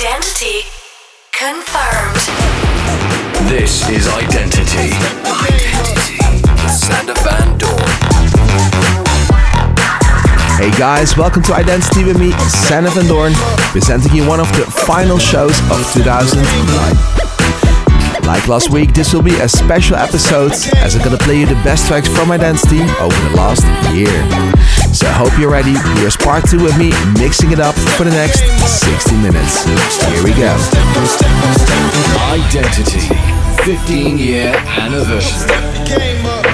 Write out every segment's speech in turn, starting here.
Identity confirmed. This is Identity. Identity. Sander Van Doorn. Hey guys, welcome to Identity with me, Sander Van Doorn, presenting you one of the final shows of 2009. Like last week, this will be a special episode as I'm gonna play you the best tracks from Identity over the last year. So I hope you're ready. Here's part two with me mixing it up for the next 60 minutes. Here we go. Identity. 15 year anniversary.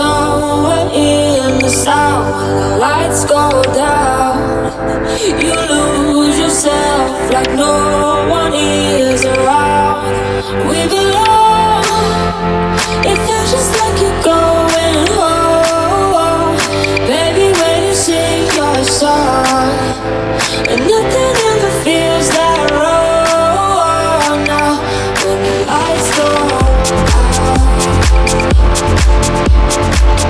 somewhere in the south when the lights go down. You lose yourself like no one is around. We belong. It feels just like you're going home, baby. When you sing your song, and nothing ever feels that.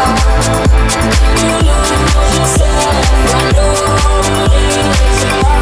You lose yourself, I know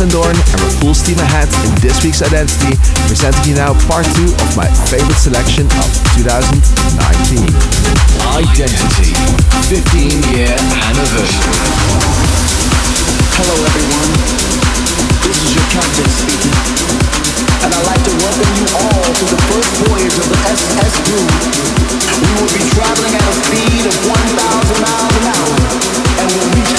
Van Doorn, and we're full steam ahead in this week's Identity, presenting you now part two of my favorite selection of 2019. Identity 15 year anniversary. Hello everyone, this is your captain speaking, and I'd like to welcome you all to the first voyage of the SS Blue. We will be traveling at a speed of 1,000 miles an hour, and we'll reach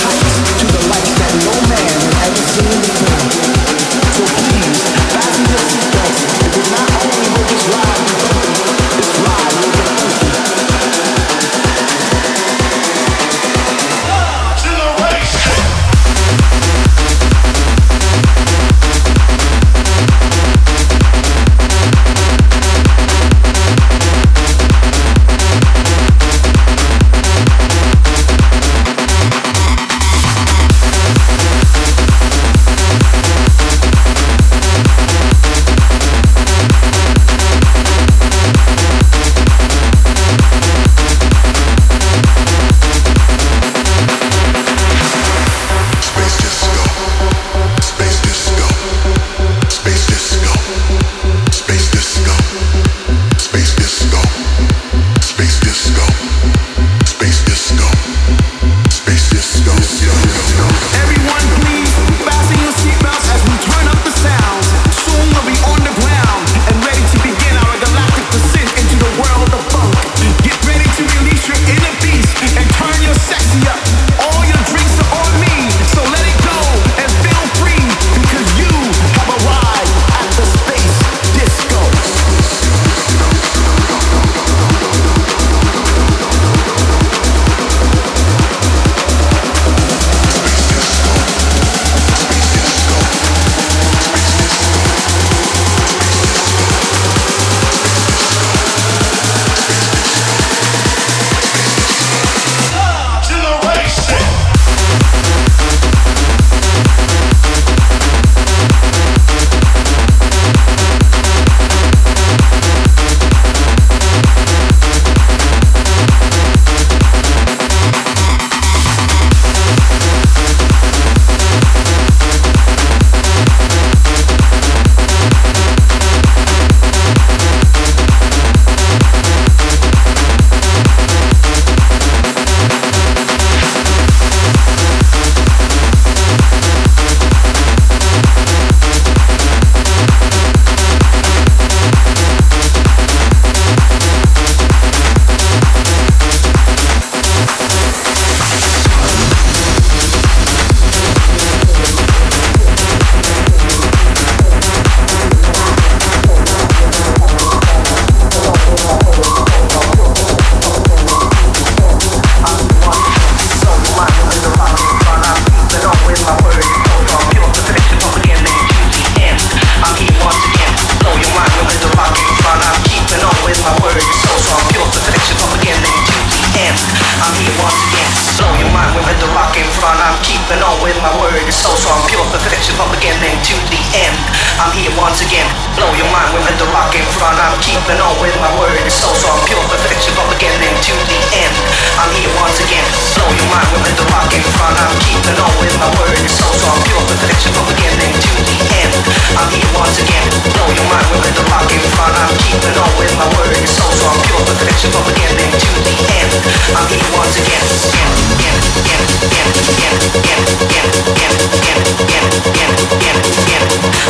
flow, your mind will end up fun. I'm keeping on with my word. It's so so I'm pure perfection from beginning to the end. I'm here once again. Blow your mind with the rock in front. I'm keeping on with my word. It's so so I'm pure perfection from beginning to the end. I'm here once again. Blow your mind with the rock in front. I'm keeping on with my word. It's so so I'm pure perfection from beginning to the end. I'm here once again.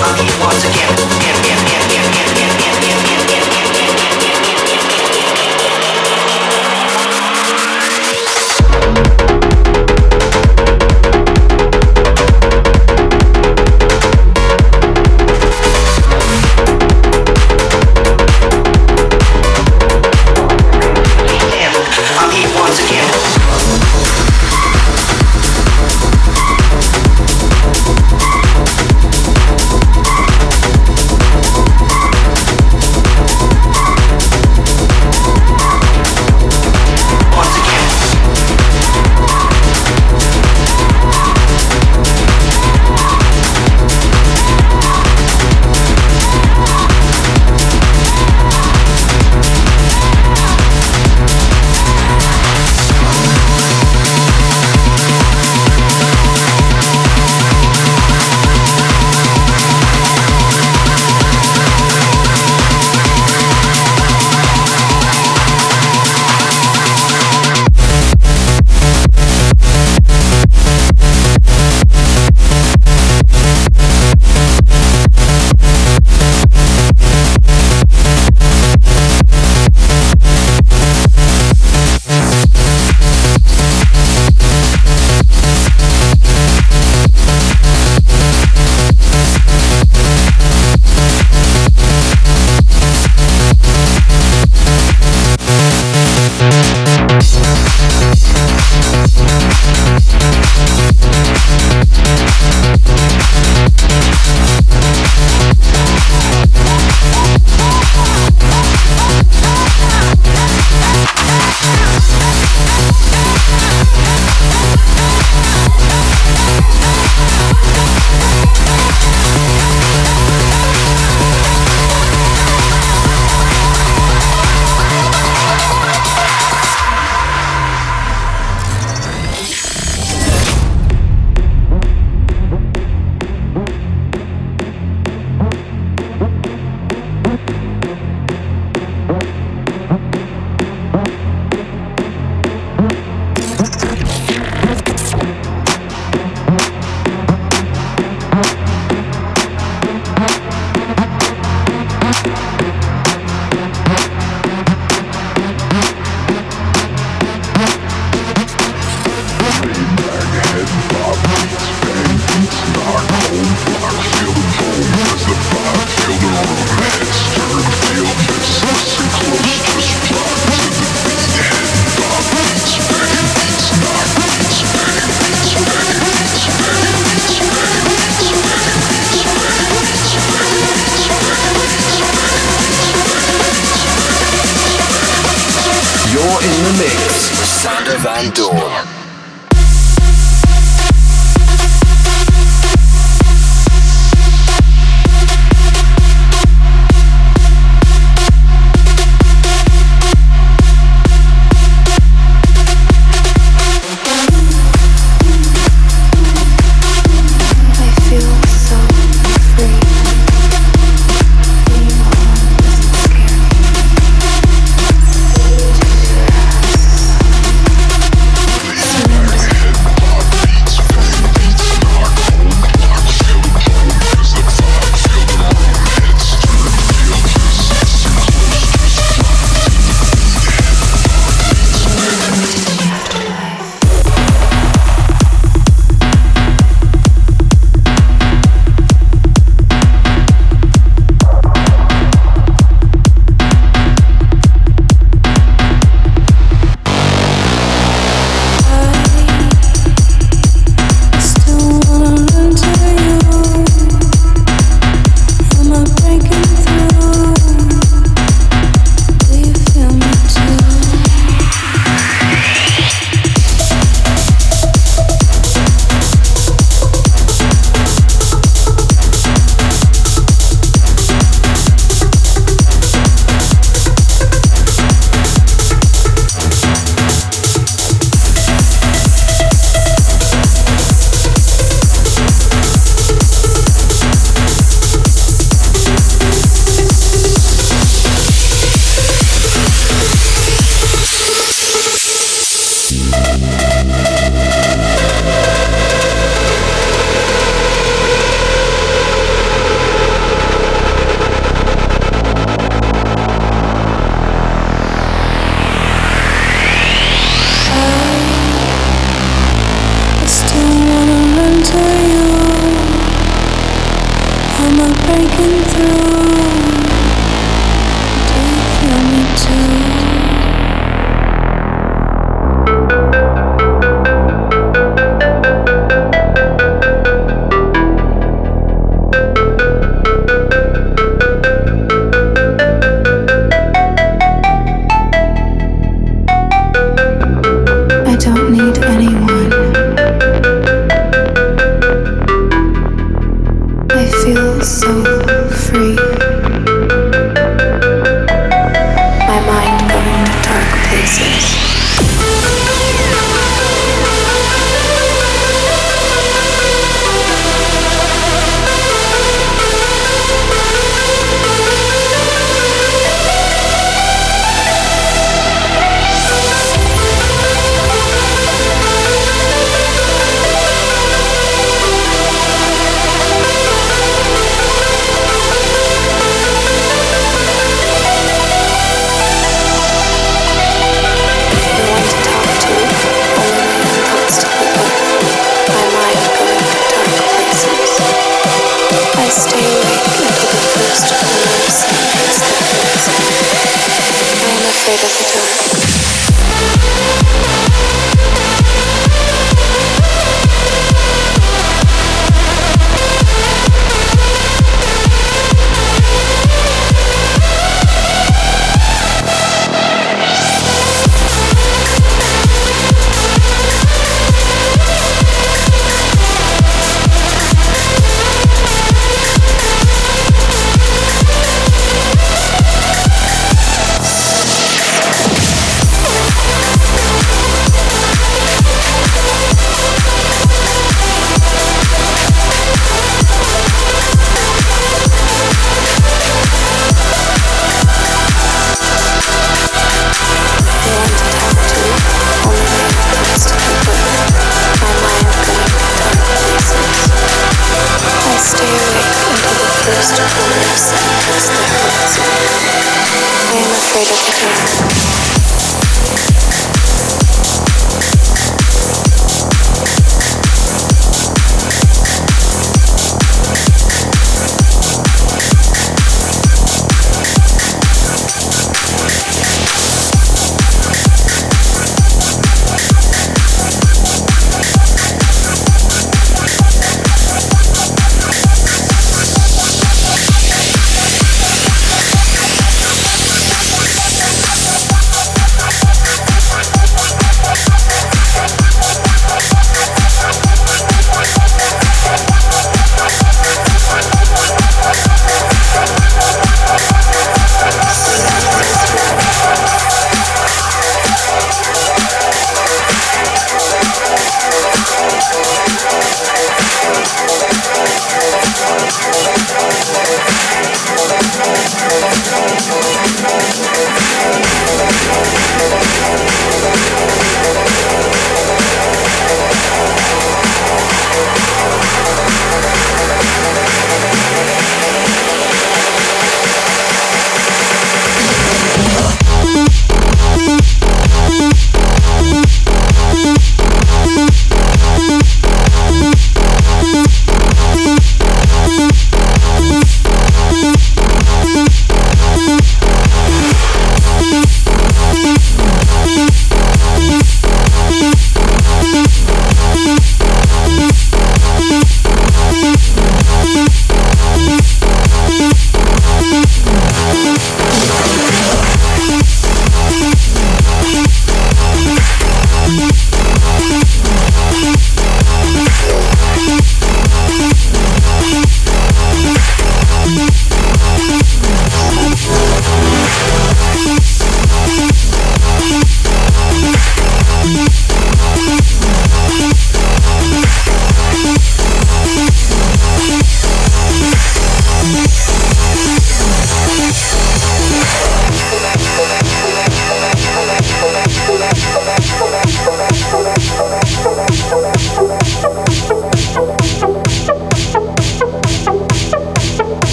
I'm here once again you.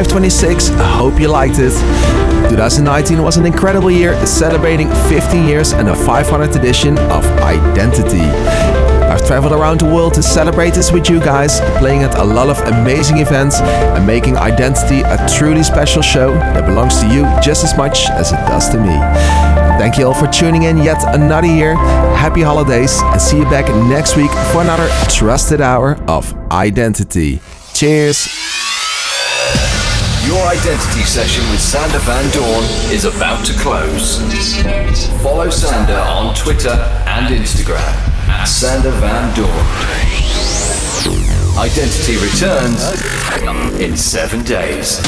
526. I hope you liked it. 2019 was an incredible year, celebrating 15 years and a 500th edition of Identity. I've traveled around the world to celebrate this with you guys, playing at a lot of amazing events and making Identity a truly special show that belongs to you just as much as it does to me. Thank you all for tuning in yet another year. Happy holidays and see you back next week for another trusted hour of Identity. Cheers! Your identity session with Sander Van Doorn is about to close. Follow Sander on Twitter and Instagram at Sander Van Doorn. Identity returns in seven days.